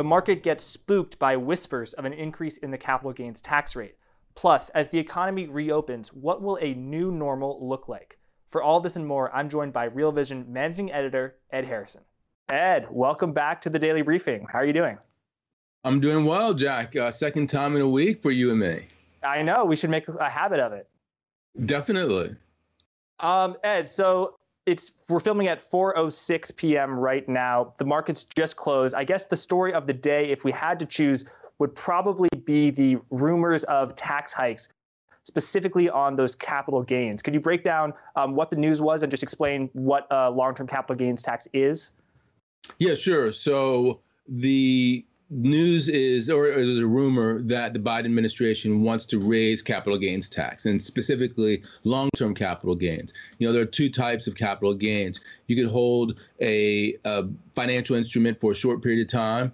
the market gets spooked by whispers of an increase in the capital gains tax rate. Plus, as the economy reopens, what will a new normal look like? For all this and more, I'm joined by Real Vision managing editor Ed Harrison. Ed, welcome back to the Daily Briefing. How are you doing? I'm doing well, Jack. Uh, second time in a week for you and me. I know. We should make a habit of it. Definitely. Um, Ed, so it's we're filming at 4:06 p.m. right now. The market's just closed. I guess the story of the day, if we had to choose, would probably be the rumors of tax hikes, specifically on those capital gains. Could you break down um, what the news was and just explain what uh, long-term capital gains tax is? Yeah, sure. So the news is, or there's a rumor that the Biden administration wants to raise capital gains tax and specifically long term capital gains. You know, there are two types of capital gains. You could hold a, a, financial instrument for a short period of time.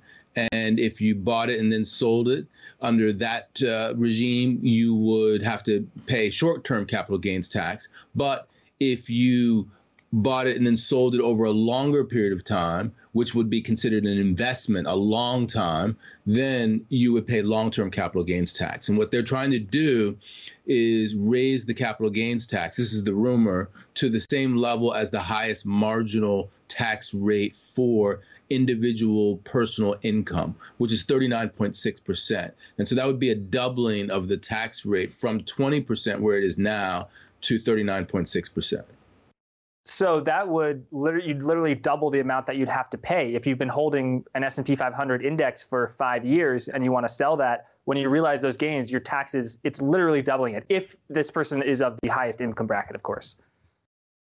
And if you bought it and then sold it under that uh, regime, you would have to pay short term capital gains tax. But if you bought it and then sold it over a longer period of time, which would be considered an investment, a long time, then you would pay long term capital gains tax. And what they're trying to do is raise the capital gains tax. This is the rumor to the same level as the highest marginal tax rate for individual personal income, which is 39.6%. And so that would be a doubling of the tax rate from 20% where it is now to 39.6%. So that would literally you'd literally double the amount that you'd have to pay if you've been holding an S&P 500 index for 5 years and you want to sell that when you realize those gains your taxes it's literally doubling it if this person is of the highest income bracket of course.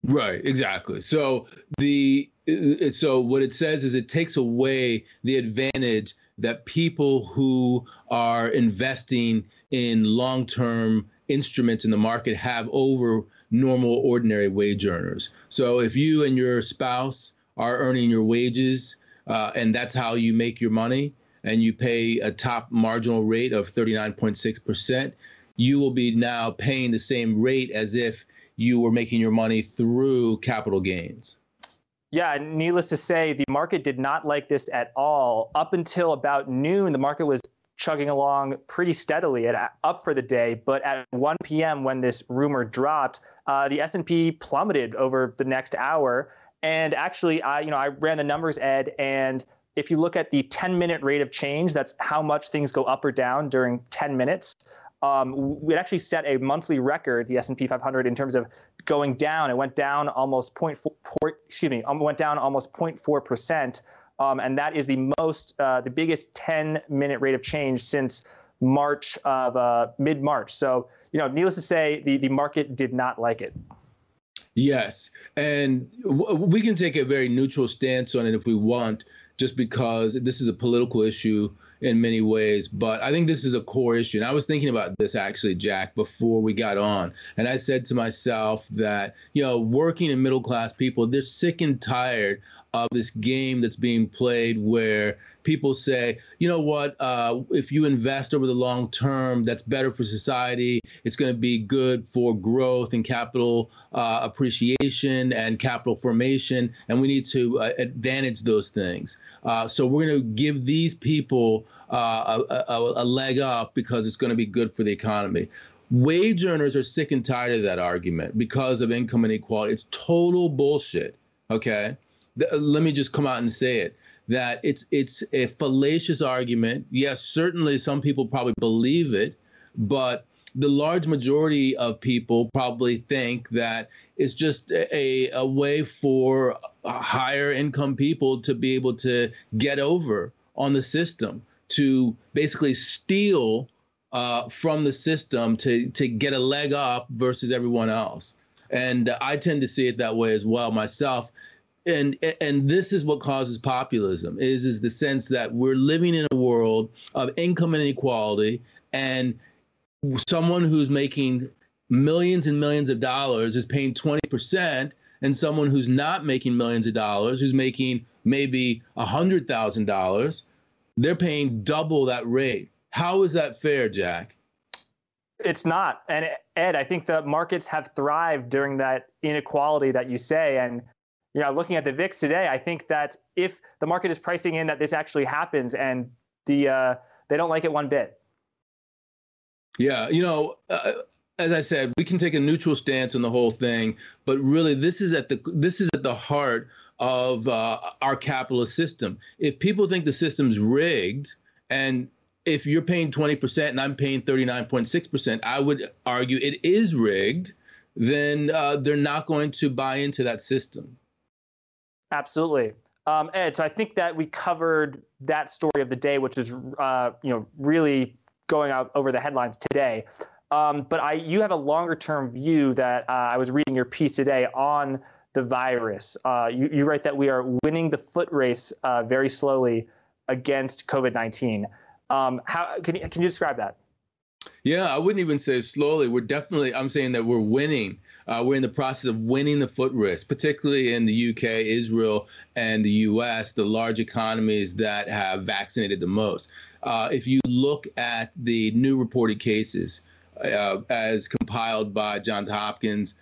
Right, exactly. So the uh, so what it says is it takes away the advantage that people who are investing in long-term instruments in the market have over normal, ordinary wage earners. So if you and your spouse are earning your wages uh, and that's how you make your money, and you pay a top marginal rate of 39.6%, you will be now paying the same rate as if you were making your money through capital gains. Yeah, needless to say, the market did not like this at all. Up until about noon, the market was chugging along pretty steadily up for the day. But at 1 p.m., when this rumor dropped, uh, the S&P plummeted over the next hour. And actually, I you know I ran the numbers, Ed, and if you look at the 10-minute rate of change, that's how much things go up or down during 10 minutes. Um, we actually set a monthly record, the S&P 500, in terms of going down. It went down almost 0.4, excuse me, um, went down almost 0.4 percent um, and that is the most, uh, the biggest 10 minute rate of change since March of uh, mid March. So, you know, needless to say, the, the market did not like it. Yes. And w- we can take a very neutral stance on it if we want, just because this is a political issue in many ways. But I think this is a core issue. And I was thinking about this actually, Jack, before we got on. And I said to myself that, you know, working and middle class people, they're sick and tired of this game that's being played where people say, you know what, uh, if you invest over the long term, that's better for society. It's going to be good for growth and capital uh, appreciation and capital formation. And we need to uh, advantage those things. Uh, so we're going to give these people uh, a, a, a leg up because it's going to be good for the economy. Wage earners are sick and tired of that argument because of income inequality. It's total bullshit. Okay let me just come out and say it that it's it's a fallacious argument. Yes, certainly some people probably believe it, but the large majority of people probably think that it's just a, a way for higher income people to be able to get over on the system, to basically steal uh, from the system to, to get a leg up versus everyone else. And I tend to see it that way as well myself and and this is what causes populism is is the sense that we're living in a world of income inequality and someone who's making millions and millions of dollars is paying 20% and someone who's not making millions of dollars who's making maybe $100,000 they're paying double that rate. How is that fair jack? It's not. And ed i think the markets have thrived during that inequality that you say. And know, looking at the VIX today, I think that if the market is pricing in that this actually happens and the uh, they don't like it one bit. Yeah, you know, uh, as I said, we can take a neutral stance on the whole thing, but really, this is at the this is at the heart of uh, our capitalist system. If people think the system's rigged, and if you're paying 20% and I'm paying 39.6%, I would argue it is rigged. Then uh, they're not going to buy into that system. Absolutely. Um, Ed, so I think that we covered that story of the day, which is uh, you know really going out over the headlines today. Um, but I, you have a longer term view that uh, I was reading your piece today on the virus. Uh, you, you, write that we are winning the foot race uh, very slowly against COVID nineteen. Um, how can you, can you describe that? Yeah, I wouldn't even say slowly. We're definitely. I'm saying that we're winning. Uh, we're in the process of winning the foot race, particularly in the UK, Israel, and the US, the large economies that have vaccinated the most. Uh, if you look at the new reported cases uh, as compiled by Johns Hopkins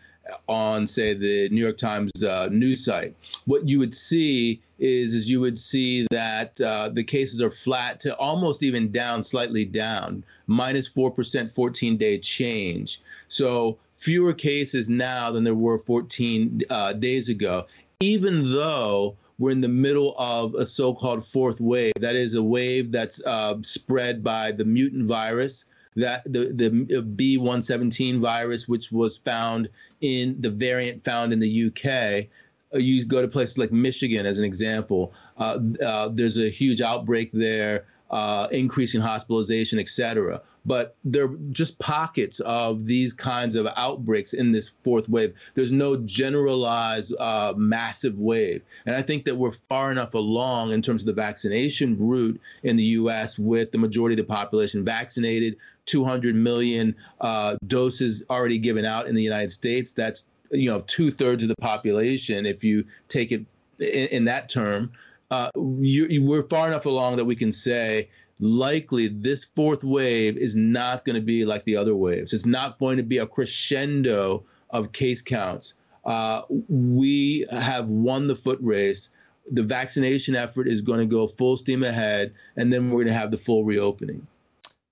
on, say, the New York Times uh, news site, what you would see is, is you would see that uh, the cases are flat to almost even down, slightly down, minus 4% 14 day change. So fewer cases now than there were 14 uh, days ago, even though we're in the middle of a so-called fourth wave. That is a wave that's uh, spread by the mutant virus, that the the B117 virus, which was found in the variant found in the UK. Uh, you go to places like Michigan, as an example. Uh, uh, there's a huge outbreak there, uh, increasing hospitalization, et cetera but they're just pockets of these kinds of outbreaks in this fourth wave. There's no generalized uh, massive wave. And I think that we're far enough along in terms of the vaccination route in the US with the majority of the population vaccinated, 200 million uh, doses already given out in the United States. That's you know two thirds of the population if you take it in, in that term. Uh, you, you, we're far enough along that we can say likely this fourth wave is not going to be like the other waves. It's not going to be a crescendo of case counts. Uh, we have won the foot race. The vaccination effort is going to go full steam ahead, and then we're going to have the full reopening.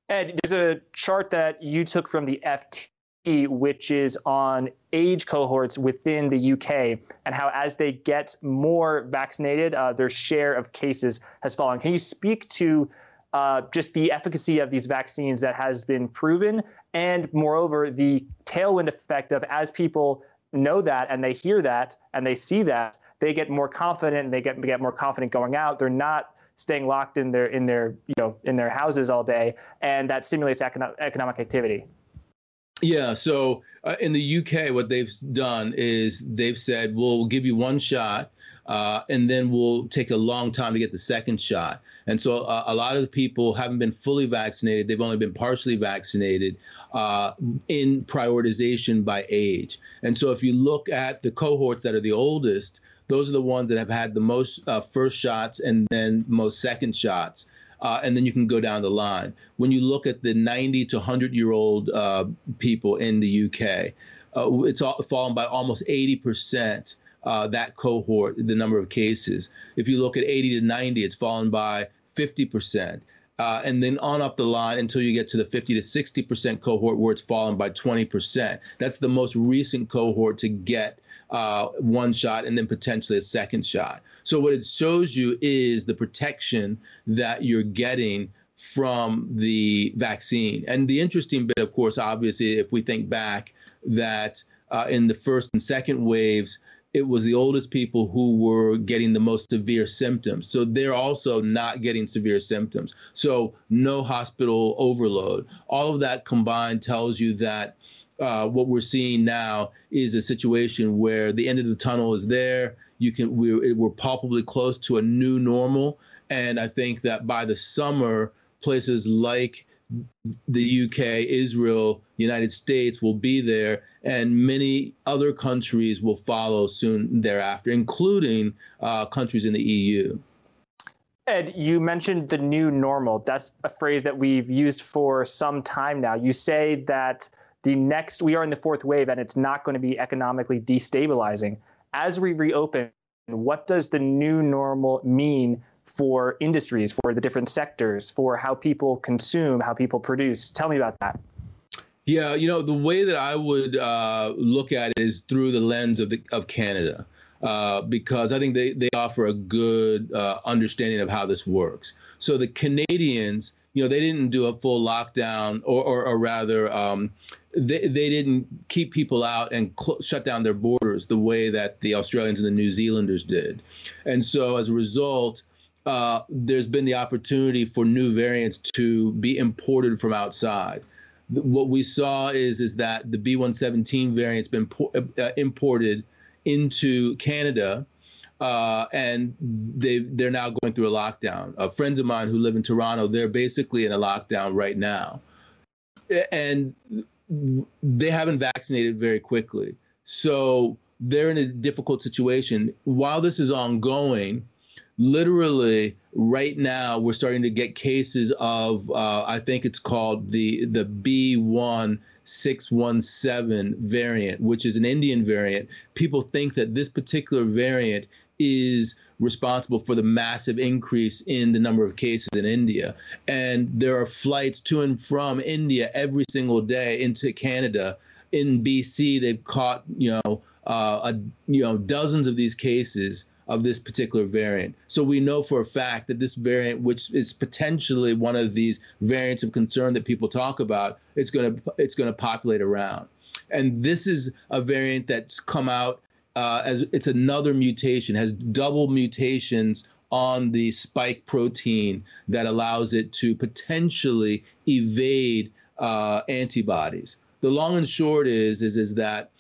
Ed, there's a chart that you took from the FT, which is on age cohorts within the UK, and how as they get more vaccinated, uh, their share of cases has fallen. Can you speak to uh, just the efficacy of these vaccines that has been proven, and moreover, the tailwind effect of as people know that and they hear that and they see that, they get more confident and they get get more confident going out. They're not staying locked in their in their you know in their houses all day, and that stimulates economic economic activity. Yeah. So uh, in the UK, what they've done is they've said we'll give you one shot, uh, and then we'll take a long time to get the second shot. And so uh, a lot of people haven't been fully vaccinated. They've only been partially vaccinated uh, in prioritization by age. And so if you look at the cohorts that are the oldest, those are the ones that have had the most uh, first shots and then most second shots. Uh, and then you can go down the line. When you look at the 90 to 100 year old uh, people in the UK, uh, it's all, fallen by almost 80 percent uh, that cohort, the number of cases. If you look at 80 to 90, it's fallen by 50%. Uh, and then on up the line until you get to the 50 to 60% cohort where it's fallen by 20%. That's the most recent cohort to get uh, one shot and then potentially a second shot. So, what it shows you is the protection that you're getting from the vaccine. And the interesting bit, of course, obviously, if we think back that uh, in the first and second waves, it was the oldest people who were getting the most severe symptoms. So they're also not getting severe symptoms. So no hospital overload. All of that combined tells you that uh, what we're seeing now is a situation where the end of the tunnel is there. You can we're, we're palpably close to a new normal. And I think that by the summer, places like the UK, Israel, United States will be there, and many other countries will follow soon thereafter, including uh, countries in the EU. Ed, you mentioned the new normal. That's a phrase that we've used for some time now. You say that the next, we are in the fourth wave and it's not going to be economically destabilizing. As we reopen, what does the new normal mean for industries, for the different sectors, for how people consume, how people produce? Tell me about that. Yeah, you know, the way that I would uh, look at it is through the lens of, the, of Canada. Uh, because I think they, they offer a good uh, understanding of how this works. So the Canadians, you know, they didn't do a full lockdown, or, or, or rather, um, they, they didn't keep people out and cl- shut down their borders the way that the Australians and the New Zealanders did. And so as a result, uh, there's been the opportunity for new variants to be imported from outside. What we saw is is that the B117 variant's been uh, imported into Canada, uh, and they they're now going through a lockdown. Uh, friends of mine who live in Toronto, they're basically in a lockdown right now, and they haven't vaccinated very quickly, so they're in a difficult situation. While this is ongoing, literally right now we're starting to get cases of uh, I think it's called the the B1 617 variant, which is an Indian variant, people think that this particular variant is responsible for the massive increase in the number of cases in India. And there are flights to and from India every single day into Canada. In BC, they've caught, you know, uh, a, you know, dozens of these cases of this particular variant. So we know for a fact that this variant, which is potentially one of these variants of concern that people talk about, it's going to it's going to populate around. And this is a variant that's come out uh, as it's another mutation, has double mutations on the spike protein that allows it to potentially evade uh, antibodies. The long and short is is is that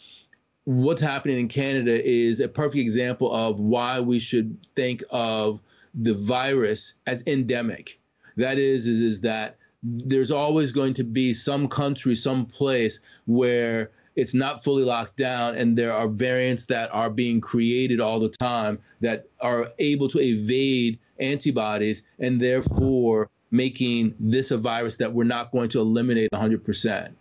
what's happening in Canada is a perfect example of why we should think of the virus as endemic. That is, is, is that there's always going to be some country, some place where it's not fully locked down and there are variants that are being created all the time that are able to evade antibodies and therefore making this a virus that we're not going to eliminate 100%.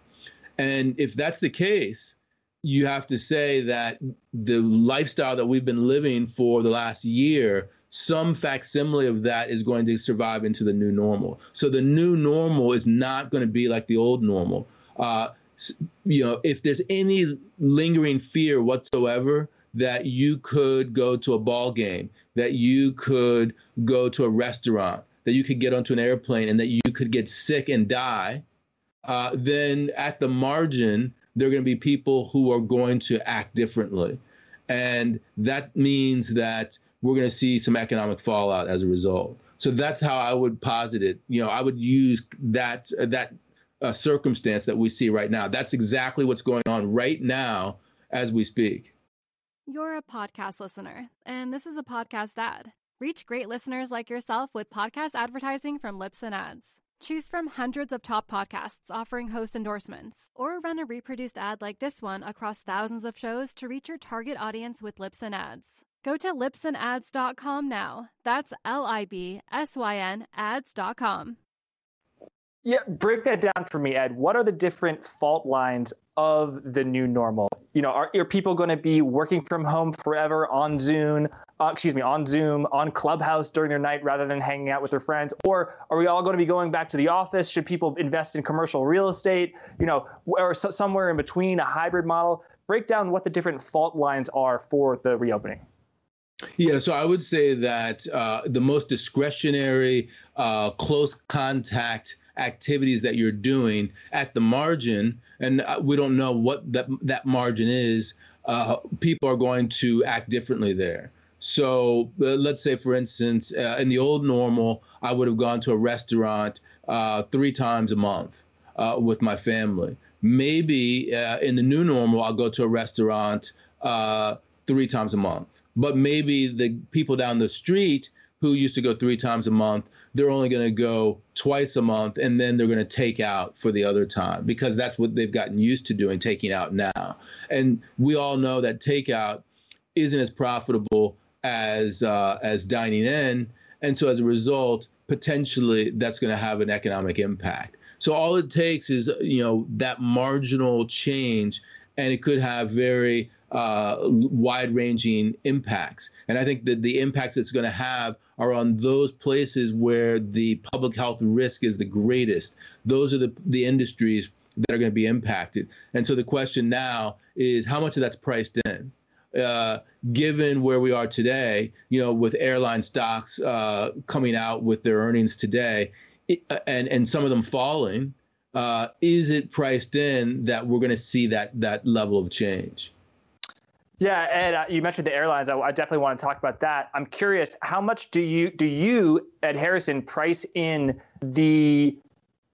And if that's the case, you have to say that the lifestyle that we've been living for the last year, some facsimile of that is going to survive into the new normal. So the new normal is not going to be like the old normal. Uh, you know, if there's any lingering fear whatsoever that you could go to a ball game, that you could go to a restaurant, that you could get onto an airplane, and that you could get sick and die, uh, then at the margin, there are going to be people who are going to act differently. And that means that we're going to see some economic fallout as a result. So that's how I would posit it. You know, I would use that uh, that uh, circumstance that we see right now. That's exactly what's going on right now as we speak. You're a podcast listener, and this is a podcast ad. Reach great listeners like yourself with podcast advertising from Libsyn Ads. Choose from hundreds of top podcasts offering host endorsements, or run a reproduced ad like this one across thousands of shows to reach your target audience with Libsyn Ads. Go to libsynads.com now. That's L I B S Y N ads.com. Yeah, break that down for me, Ed. What are the different fault lines of the new normal? You know, are, are people going to be working from home forever on Zoom? Uh, excuse me, on Zoom, on Clubhouse during their night rather than hanging out with their friends? Or are we all going to be going back to the office? Should people invest in commercial real estate? You know, or so, somewhere in between, a hybrid model? Break down what the different fault lines are for the reopening. Yeah, so I would say that uh, the most discretionary, uh, close contact activities that you're doing at the margin, and uh, we don't know what that that margin is. Uh, people are going to act differently there. So uh, let's say, for instance, uh, in the old normal, I would have gone to a restaurant uh, three times a month uh, with my family. Maybe in the new normal, I'll go to a restaurant three times a month. But maybe the people down the street who used to go three times a month, they're only going to go twice a month and then they're going to take out for the other time because that's what they've gotten used to doing, taking out now. And we all know that takeout isn't as profitable as uh, as dining in, and so as a result, potentially that's going to have an economic impact. So all it takes is you know that marginal change, and it could have very uh, wide-ranging impacts. And I think that the impacts it's going to have are on those places where the public health risk is the greatest. Those are the the industries that are going to be impacted. And so the question now is how much of that's priced in. Uh, given where we are today, you know, with airline stocks uh, coming out with their earnings today, it, uh, and and some of them falling, uh, is it priced in that we're going to see that that level of change? Yeah, Ed, uh, you mentioned the airlines. I, I, definitely want to talk about that. I'm curious, how much do you do you Ed Harrison price in the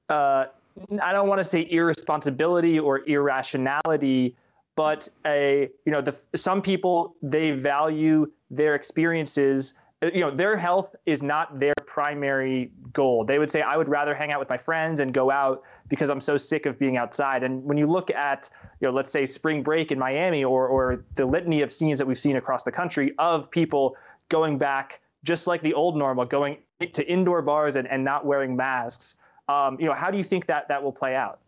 uh, I don't want to say irresponsibility or irrationality, but a you know the some people they value their experiences you know their health is not their primary goal they would say i would rather hang out with my friends and go out because i'm so sick of being outside and when you look at you know let's say spring break in miami or or the litany of scenes that we've seen across the country of people going back just like the old normal going to indoor bars and, and not wearing masks um, you know how do you think that that will play out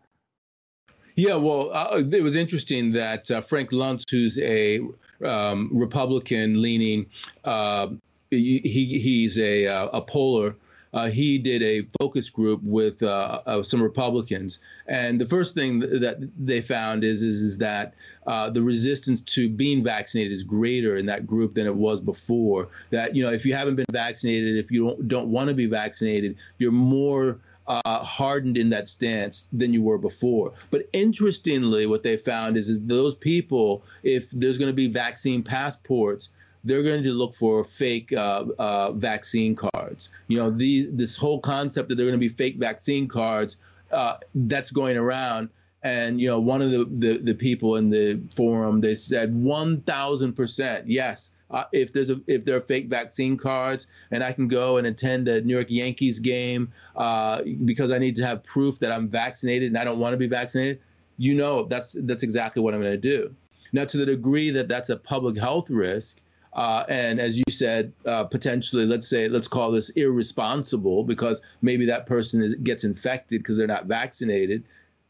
yeah, well, uh, it was interesting that uh, Frank Luntz, who's a um, Republican leaning uh, he he's a uh, a poller. Uh, he did a focus group with uh, uh, some Republicans, and the first thing that they found is is, is that uh, the resistance to being vaccinated is greater in that group than it was before. That you know, if you haven't been vaccinated, if you don't don't want to be vaccinated, you're more uh, hardened in that stance than you were before. But interestingly, what they found is, is those people, if there's going to be vaccine passports, they're going to look for fake uh, uh, vaccine cards. You know, the, this whole concept that they're going to be fake vaccine cards uh, that's going around. And you know, one of the, the, the people in the forum they said 1,000 percent yes. Uh, if there's a if there are fake vaccine cards and I can go and attend a New York Yankees game uh, because I need to have proof that I'm vaccinated and I don't want to be vaccinated, you know that's that's exactly what I'm going to do. Now, to the degree that that's a public health risk, uh, and as you said, uh, potentially, let's say, let's call this irresponsible because maybe that person is, gets infected because they're not vaccinated.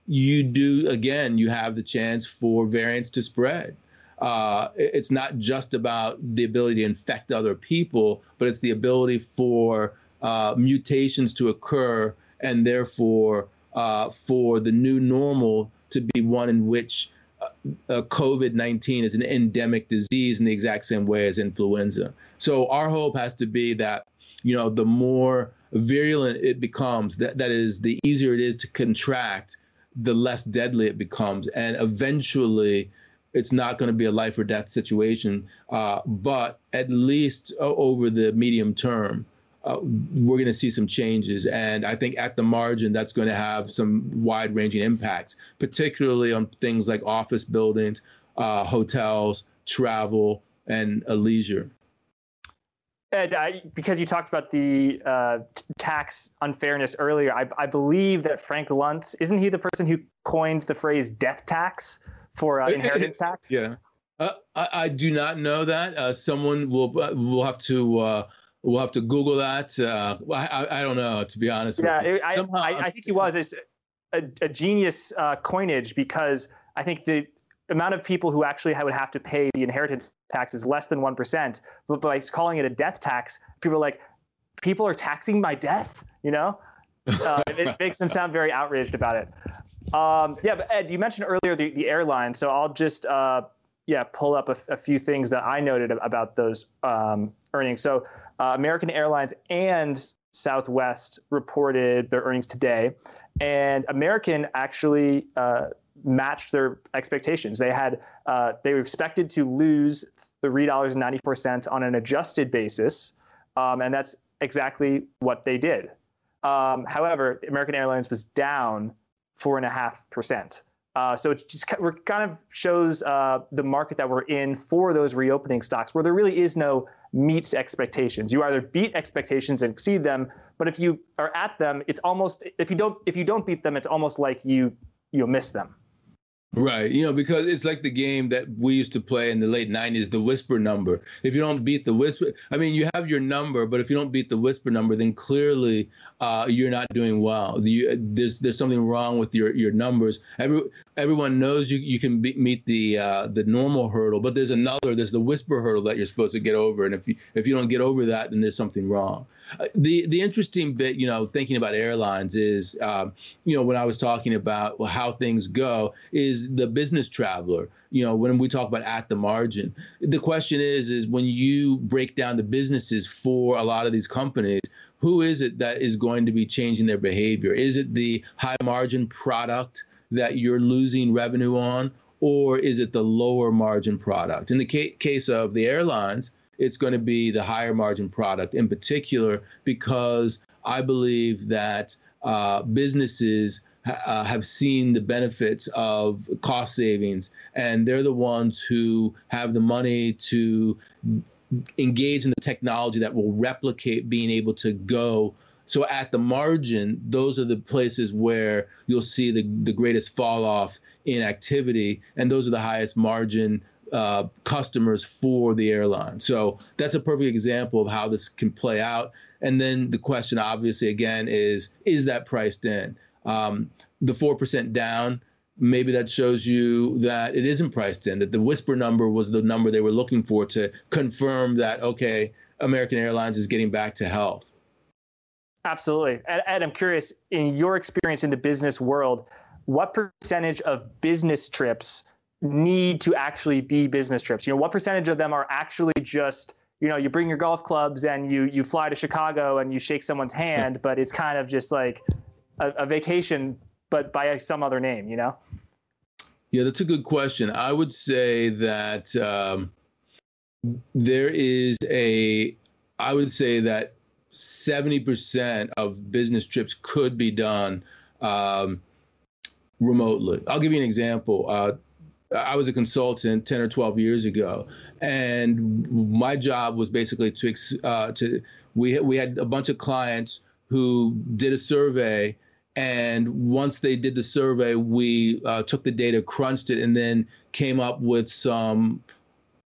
You do, again, you have the chance for variants to spread. Uh, it's not just about the ability to infect other people, but it's the ability for uh, mutations to occur and therefore uh, for the new normal to be one in which uh, COVID 19 is an endemic disease in the exact same way as influenza. So our hope has to be that, you know, the more virulent it becomes, that, that is, the easier it is to contract, the less deadly it becomes. And eventually, it's not going to be a life or death situation. Uh, but at least over the medium term, uh, we're going to see some changes. And I think at the margin, that's going to have some wide ranging impacts, particularly on things like office buildings, uh, hotels, travel, and uh, leisure. Ed, I, because you talked about the uh, t- tax unfairness earlier, I, I, believe that Frank Luntz, isn't he the person who coined the phrase death tax for uh, inheritance tax? Yeah. Uh, I, I, do not know that. someone will will have to We'll have to Google that. Uh, I, I don't know, to be honest. Yeah, it, I, Somehow, I, I, think he was. It's a, a genius uh, coinage because I think the amount of people who actually would have to pay the inheritance tax is less than 1%. But by calling it a death tax, people are like, people are taxing my death, you know? Uh, it makes them sound very outraged about it. Um, yeah, but Ed, you mentioned earlier the, the airline. So I'll just, uh, yeah, pull up a, a, few things that I noted about those um, earnings. So uh, American Airlines and Southwest reported their earnings today, and American actually uh, matched their expectations. They had uh, they were expected to lose three dollars and ninety four cents on an adjusted basis, um, and that's exactly what they did. Um, however, American Airlines was down four and a half percent. Uh, so it just kind of shows uh, the market that we're in for those reopening stocks, where there really is no meets expectations. You either beat expectations and exceed them, but if you are at them, it's almost if you don't if you don't beat them, it's almost like you you miss them. Right. You know, because it's like the game that we used to play in the late 90s, the whisper number. If you don't beat the whisper, I mean, you have your number, but if you don't beat the whisper number, then clearly uh, you're not doing well. You, there's there's something wrong with your your numbers. Every everyone knows you you can be, meet the uh, the normal hurdle, but there's another. There's the whisper hurdle that you're supposed to get over, and if you if you don't get over that, then there's something wrong. Uh, the the interesting bit, you know, thinking about airlines is, um, you know, when I was talking about how things go, is the business traveler. You know, when we talk about at the margin, the question is, is when you break down the businesses for a lot of these companies, who is it that is going to be changing their behavior? Is it the high margin product that you're losing revenue on, or is it the lower margin product? In the ca- case of the airlines it's going to be the higher margin product in particular because I believe that uh, businesses uh, have seen the benefits of cost savings and they're the ones who have the money to engage in the technology that will replicate being able to go. So at the margin, those are the places where you'll see the, the greatest fall off in activity, and those are the highest margin uh, customers for the airline. So that's a perfect example of how this can play out. And then the question, obviously, again, is is that priced in? Um, the 4% down, maybe that shows you that it isn't priced in, that the whisper number was the number they were looking for to confirm that, okay, American Airlines is getting back to health. Absolutely. Ed, Ed I'm curious, in your experience in the business world, what percentage of business trips need to actually be business trips? You know, what percentage of them are actually just you know you bring your golf clubs and you you fly to Chicago and you shake someone's hand, but it's kind of just like a, a vacation, but by some other name, you know? Yeah, that's a good question. I would say that um, there is a, I would say that 70% of business trips could be done um, remotely. I'll give you an example. Uh, I was a consultant 10 or 12 years ago, and my job was basically to uh, to we we had a bunch of clients who did a survey, and once they did the survey, we uh, took the data, crunched it, and then came up with some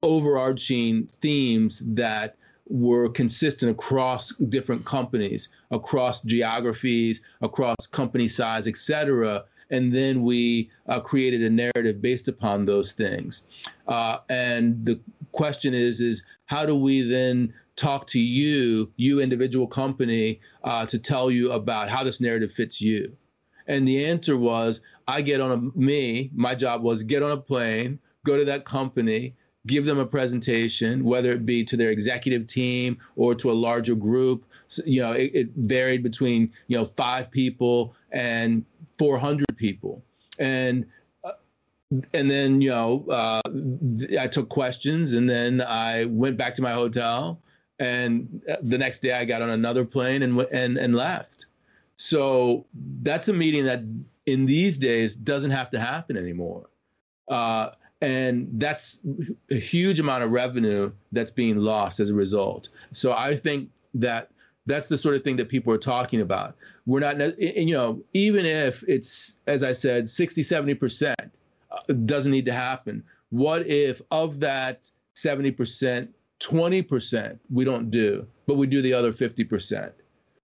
overarching themes that were consistent across different companies, across geographies, across company size, et cetera and then we uh, created a narrative based upon those things. Uh, and the question is, is how do we then talk to you, you individual company, uh, to tell you about how this narrative fits you? And the answer was, I get on a me. My job was get on a plane, go to that company, give them a presentation, whether it be to their executive team or to a larger group. So, you know, it, it, varied between you know five people and 400 people, and uh, and then you know uh, I took questions, and then I went back to my hotel, and the next day I got on another plane and and and left. So that's a meeting that in these days doesn't have to happen anymore. Uh, and that's a huge amount of revenue that's being lost as a result. So I think that that's the sort of thing that people are talking about. We're not, and, you know, even if it's, as I said, 60, 70% uh, doesn't need to happen. What if of that 70%, 20% we don't do, but we do the other 50%?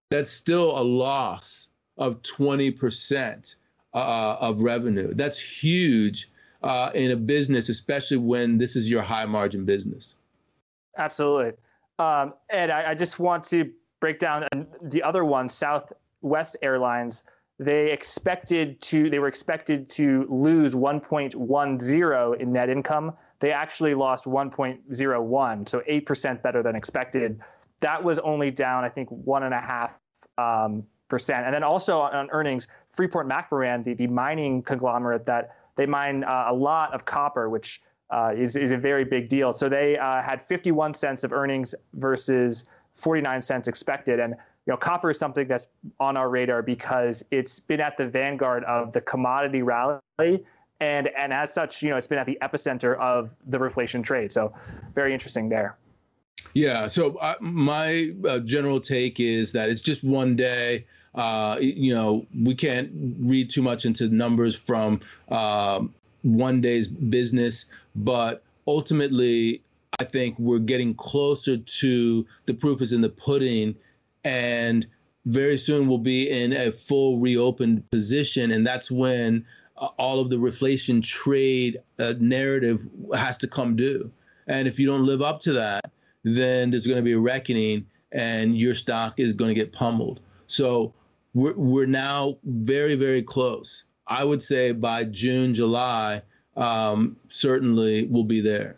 That's still a loss of 20% uh, of revenue. That's huge uh, in a business, especially when this is your high margin business. Absolutely. Um, Ed, I, I just want to break down the other one, Southwest Airlines. They expected to they were expected to lose 1.10 in net income. They actually lost 1.01, so eight percent better than expected. That was only down, I think, one and a half um, percent. And then also on earnings, Freeport McMoRan, the, the mining conglomerate that they mine uh, a lot of copper, which uh, is, is a very big deal. So they uh, had 51 cents of earnings versus 49 cents expected. And you know, copper is something that's on our radar because it's been at the vanguard of the commodity rally, and and as such, you know, it's been at the epicenter of the reflation trade. So, very interesting there. Yeah. So uh, my uh, general take is that it's just one day. Uh, you know, we can't read too much into numbers from um, one day's business, but ultimately, I think we're getting closer to the proof is in the pudding, and very soon we'll be in a full reopened position, and that's when uh, all of the reflation trade uh, narrative has to come due. And if you don't live up to that, then there's going to be a reckoning, and your stock is going to get pummeled. So we're we're now very very close. I would say by June July, um, certainly we'll be there.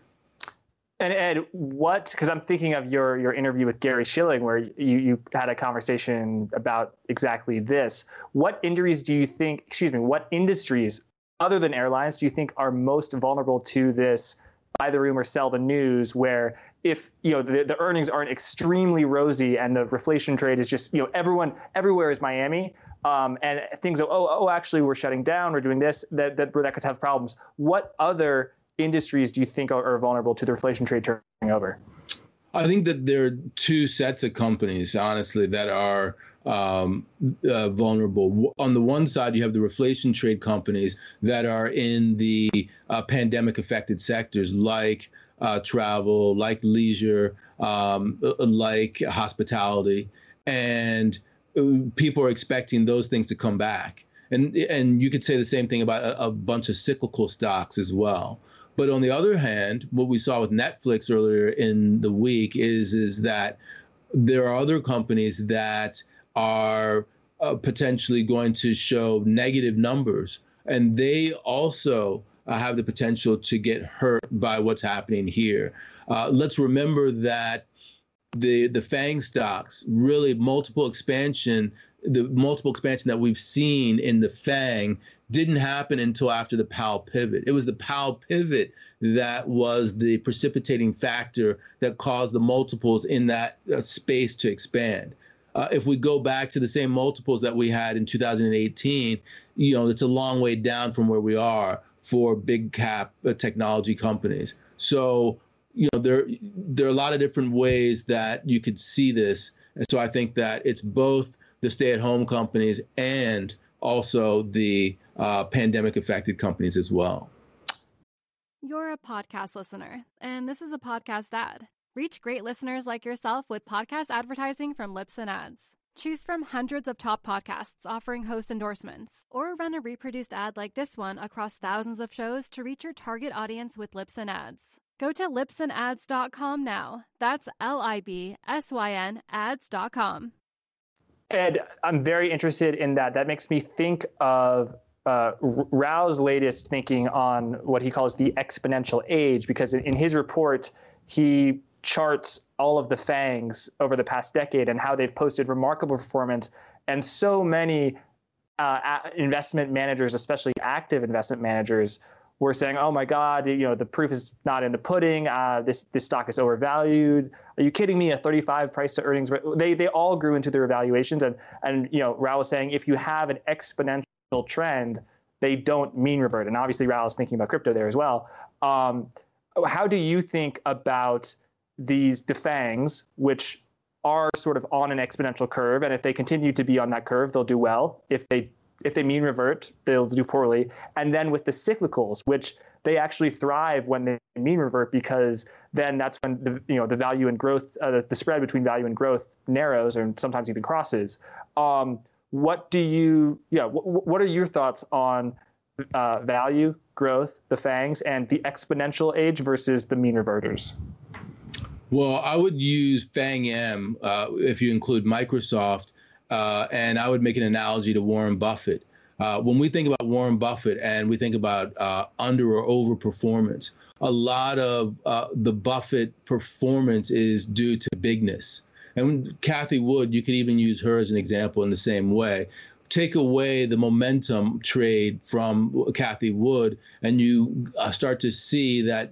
And Ed, what? Because I'm thinking of your your interview with Gary Shilling, where you you had a conversation about exactly this. What injuries do you think? Excuse me. What industries other than airlines do you think are most vulnerable to this? Buy the rumor, sell the news. Where if you know the, the earnings aren't extremely rosy and the reflation trade is just you know everyone everywhere is Miami. Um, and things oh oh actually we're shutting down we're doing this that that that could have problems. What other industries do you think are, are vulnerable to the reflation trade turning over? I think that there are two sets of companies, honestly, that are um, uh, vulnerable. On the one side, you have the reflation trade companies that are in the uh, pandemic affected sectors like uh, travel, like leisure, um, like hospitality. And uh, people are expecting those things to come back. And, and you could say the same thing about a, a bunch of cyclical stocks as well. But on the other hand, what we saw with Netflix earlier in the week is is that there are other companies that are uh, potentially going to show negative numbers, and they also uh, have the potential to get hurt by what's happening here. Uh, let's remember that the the Fang stocks really multiple expansion, the multiple expansion that we've seen in the Fang didn't happen until after the Powell pivot. It was the Powell pivot that was the precipitating factor that caused the multiples in that uh, space to expand. Uh, if we go back to the same multiples that we had in 2018, you know, it's a long way down from where we are for big cap uh, technology companies. So, you know, there there are a lot of different ways that you could see this. And so I think that it's both the stay-at-home companies and also the uh, pandemic affected companies as well. You're a podcast listener, and this is a podcast ad. Reach great listeners like yourself with podcast advertising from Libsyn Ads. Choose from hundreds of top podcasts offering host endorsements, or run a reproduced ad like this one across thousands of shows to reach your target audience with Libsyn Ads. Go to libsynads.com now. That's L I B S Y N ads.com. Ed, I'm very interested in that. That makes me think of uh, Raoul's latest thinking on what he calls the exponential age, because in his report, he charts all of the fangs over the past decade and how they've posted remarkable performance. And so many uh, investment managers, especially active investment managers, were saying, "Oh my God, you know the proof is not in the pudding. Uh, this this stock is overvalued. Are you kidding me? A 35 price to earnings." They they all grew into their evaluations, and and you know Raoul was saying if you have an exponential trend, they don't mean revert. And obviously, Raoul is thinking about crypto there as well. Um, how do you think about these the fangs, which are sort of on an exponential curve, and if they continue to be on that curve, they'll do well. If they if they mean revert, they'll do poorly. And then with the cyclicals, which they actually thrive when they mean revert because then that's when the you know the value and growth uh, the spread between value and growth narrows and sometimes even crosses. Um, what do you yeah w- what are your thoughts on uh, value growth the fangs and the exponential age versus the mean reverters? Well, I would use Fang M uh, if you include Microsoft uh, and I would make an analogy to Warren Buffett. Uh, when we think about Warren Buffett and we think about uh, under or over performance, a lot of uh, the Buffett performance is due to bigness. And Cathie Wood, you could even use her as an example in the same way. Take away the momentum trade from Cathie Wood, and you uh, start to see that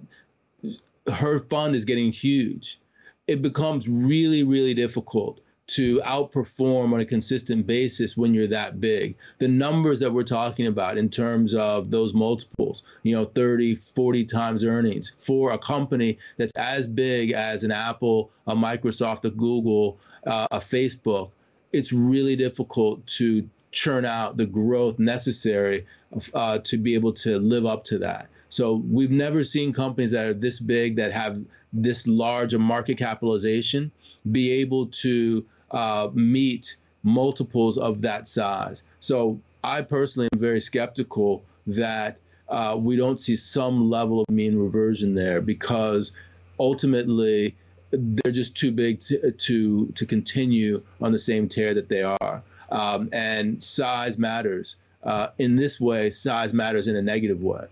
her fund is getting huge. It becomes really, really difficult to outperform on a consistent basis when you're that big. The numbers that we're talking about in terms of those multiples, you know, 30, 40 times earnings for a company that's as big as an Apple, a Microsoft, a Google, uh, a Facebook, it's really difficult to churn out the growth necessary uh, to be able to live up to that. So we've never seen companies that are this big that have this large a market capitalization be able to uh, meet multiples of that size. So I personally am very skeptical that uh, we don't see some level of mean reversion there because ultimately they're just too big to to, to continue on the same tear that they are. Um, and size matters. Uh, in this way, size matters in a negative way.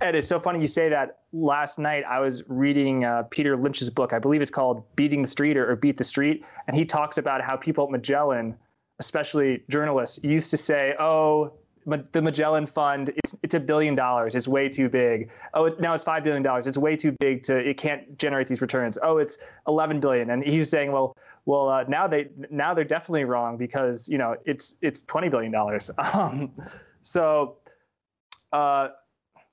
Ed, it's so funny you say that. Last night I was reading uh, Peter Lynch's book. I believe it's called Beating the Street or, or, Beat the Street. And he talks about how people at Magellan, especially journalists, used to say, oh, the Magellan Fund, it's, it's a billion dollars. It's way too big. Oh, it, now it's $5 billion. It's way too big to, it can't generate these returns. Oh, it's 11 billion. And he was saying, well, well, uh, now they, now they're definitely wrong because, you know, it's, it's $20 billion. Um, so, uh,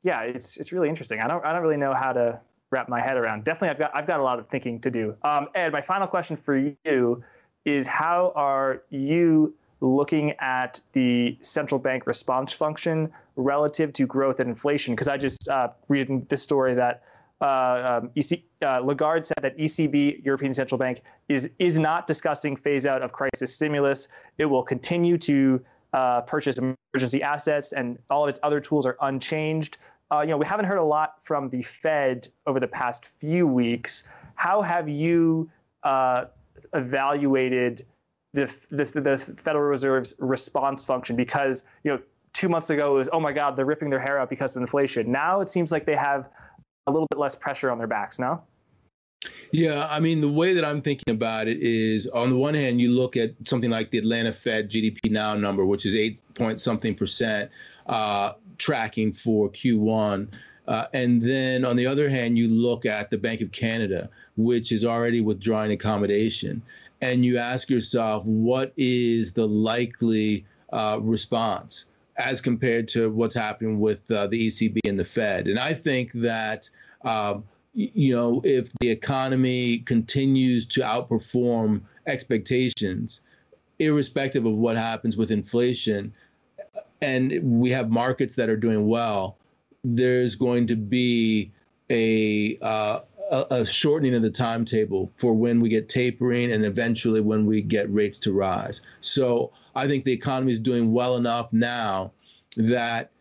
yeah, it's it's really interesting. I don't I don't really know how to wrap my head around. Definitely, I've got I've got a lot of thinking to do. Um, Ed, my final question for you is: How are you looking at the central bank response function relative to growth and inflation? Because I just uh, reading this story that. Uh, um, EC, uh, Lagarde said that ECB, European Central Bank, is is not discussing phase out of crisis stimulus. It will continue to uh, purchase emergency assets, and all of its other tools are unchanged. Uh, you know, we haven't heard a lot from the Fed over the past few weeks. How have you uh, evaluated the, the, the Federal Reserve's response function? Because you know, two months ago it was, oh my God, they're ripping their hair out because of inflation. Now it seems like they have a little bit less pressure on their backs. Now. Yeah, I mean, the way that I'm thinking about it is on the one hand, you look at something like the Atlanta Fed GDP Now number, which is eight point something percent uh, tracking for Q1. Uh, and then on the other hand, you look at the Bank of Canada, which is already withdrawing accommodation. And you ask yourself, what is the likely uh, response as compared to what's happening with uh, the ECB and the Fed? And I think that um, you know, if the economy continues to outperform expectations, irrespective of what happens with inflation, and we have markets that are doing well, there's going to be a, uh, a, shortening of the timetable for when we get tapering and eventually when we get rates to rise. So I think the economy is doing well enough now that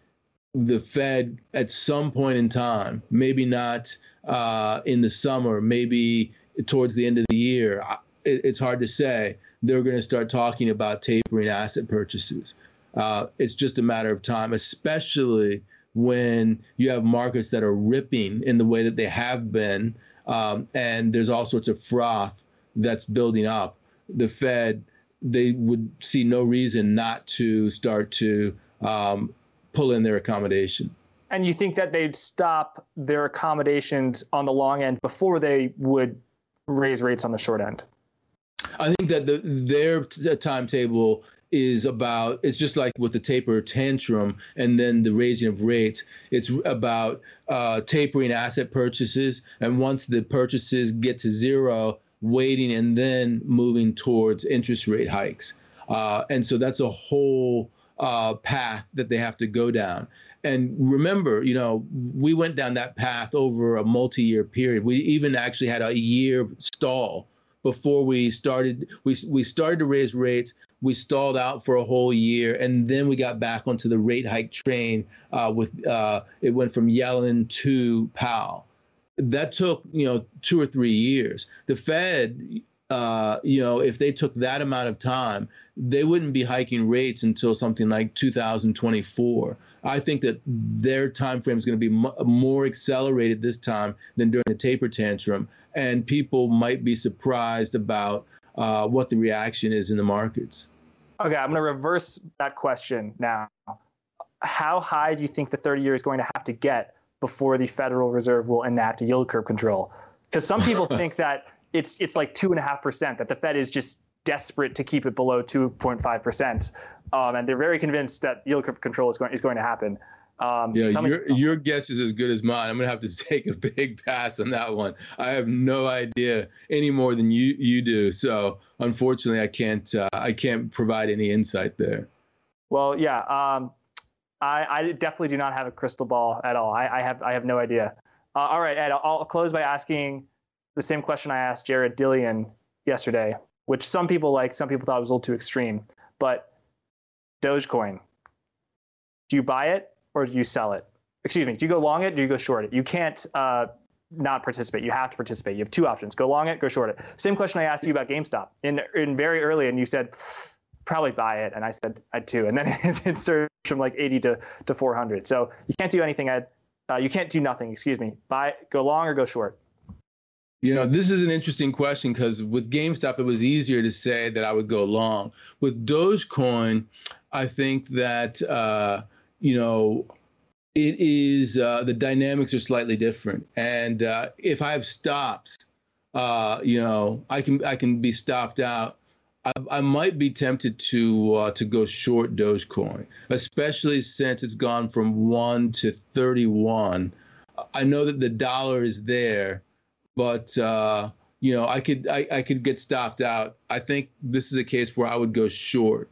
the Fed, at some point in time, maybe not uh, in the summer, maybe towards the end of the year. It, it's hard to say. They're going to start talking about tapering asset purchases. Uh, it's just a matter of time, especially when you have markets that are ripping in the way that they have been, um, and there's all sorts of froth that's building up. The Fed, they would see no reason not to start to um, pull in their accommodation. And you think that they'd stop their accommodations on the long end before they would raise rates on the short end? I think that the, their t- timetable is about it's just like with the taper tantrum and then the raising of rates it's about uh, tapering asset purchases. And once the purchases get to zero waiting and then moving towards interest rate hikes. Uh, and so that's a whole uh, path that they have to go down. And remember, you know, we went down that path over a multi-year period. We even actually had a year stall before we started. We we started to raise rates. We stalled out for a whole year, and then we got back onto the rate hike train. Uh, with uh, it went from Yellen to Powell. That took you know two or three years. The Fed uh, you know, if they took that amount of time, they wouldn't be hiking rates until something like 2024. I think that their time frame is going to be more accelerated this time than during the taper tantrum, and people might be surprised about uh, what the reaction is in the markets. Okay, I'm going to reverse that question now. How high do you think the 30 year is going to have to get before the Federal Reserve will enact a yield curve control? Because some people think that it's it's like two and a half percent that the Fed is just desperate to keep it below 2.5 percent, um, and they're very convinced that yield curve control is going is going to happen. Um, yeah, your, me- your guess is as good as mine. I'm gonna have to take a big pass on that one. I have no idea any more than you you do. So unfortunately, I can't uh, I can't provide any insight there. Well, yeah, um, I, I definitely do not have a crystal ball at all. I, I have I have no idea. Uh, all right, Ed, I'll close by asking the same question I asked Jared Dillian yesterday, which some people like, some people thought was a little too extreme. But Dogecoin, do you buy it or do you sell it? Excuse me, do you go long it? Or do you go short it? You can't uh, not participate. You have to participate. You have two options: go long it, go short it. Same question I asked you about GameStop in in very early, and you said probably buy it, and I said I'd too, and then it surged from like 80 to to 400. So you can't do anything. Uh, you can't do nothing. Excuse me. Buy, go long or go short. You know, this is an interesting question because with GameStop, it was easier to say that I would go long. With Dogecoin, I think that uh, you know it is uh, the dynamics are slightly different, and uh, if I have stops, uh, you know, I can I can be stopped out. I, I might be tempted to uh, to go short Dogecoin, especially since it's gone from one to thirty one. I know that the dollar is there but uh, you know, I could I, I could get stopped out. I think this is a case where I would go short.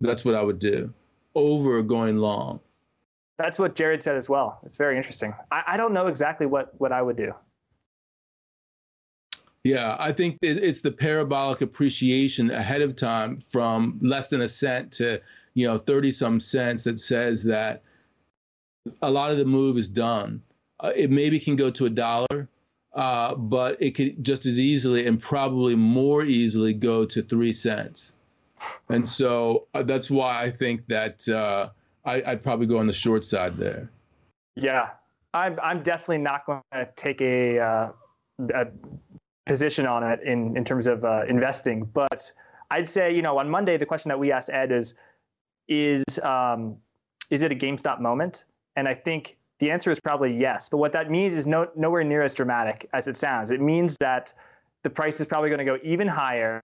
That's what I would do over going long. That's what Jared said as well. It's very interesting. I, I don't know exactly what what I would do. Yeah, I think it's the parabolic appreciation ahead of time from less than a cent to you know 30 some cents that says that a lot of the move is done. Uh, it maybe can go to a dollar, uh, but it could just as easily and probably more easily go to three cents. And so uh, that's why I think that uh, I, would probably go on the short side there. Yeah, I'm, I'm definitely not going to take a, uh, a position on it in, in terms of uh, investing. But I'd say, you know, on Monday, the question that we asked Ed is, is, um, is it a GameStop moment? And I think the answer is probably yes. But what that means is no, nowhere near as dramatic as it sounds. It means that the price is probably going to go even higher,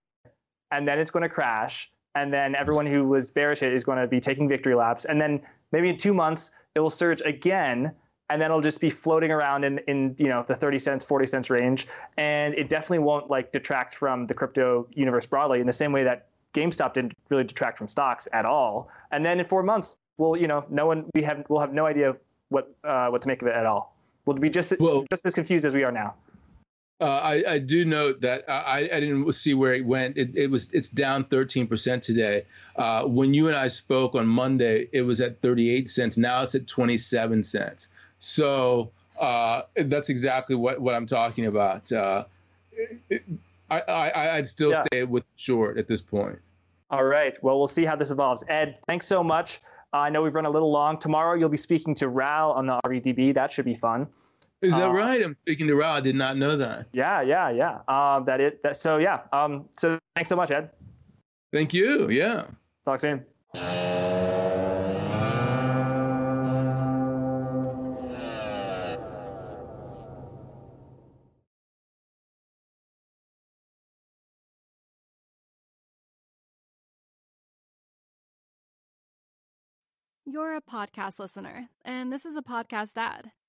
and then it's going to crash, and then everyone who was bearish it is going to be taking victory laps, and then maybe in two months it will surge again, and then it'll just be floating around in in you know the 30 cents, 40 cents range, and it definitely won't like detract from the crypto universe broadly in the same way that GameStop didn't really detract from stocks at all. And then in four months, well, you know, no one we have we'll have no idea what uh, what to make of it at all. We'll be just just as confused as we are now. Uh, I, I, do note that I, I didn't see where it went. It, it was it's down 13% today. Uh, when you and I spoke on Monday, it was at 38 cents. Now it's at 27 cents. So uh, that's exactly what, what I'm talking about. Uh, it, I, I I'd still yeah. stay with short at this point. All right. Well, we'll see how this evolves. Ed, thanks so much. Uh, I know we've run a little long. Tomorrow you'll be speaking to Raoul on the RVDB. That should be fun. Is that uh, right? I'm speaking to Raoul. I did not know that. Yeah, yeah, yeah. Um, that it. That so yeah. Um, so thanks so much, Ed. Thank you. Yeah. Talk soon. You're a podcast listener, and this is a podcast ad.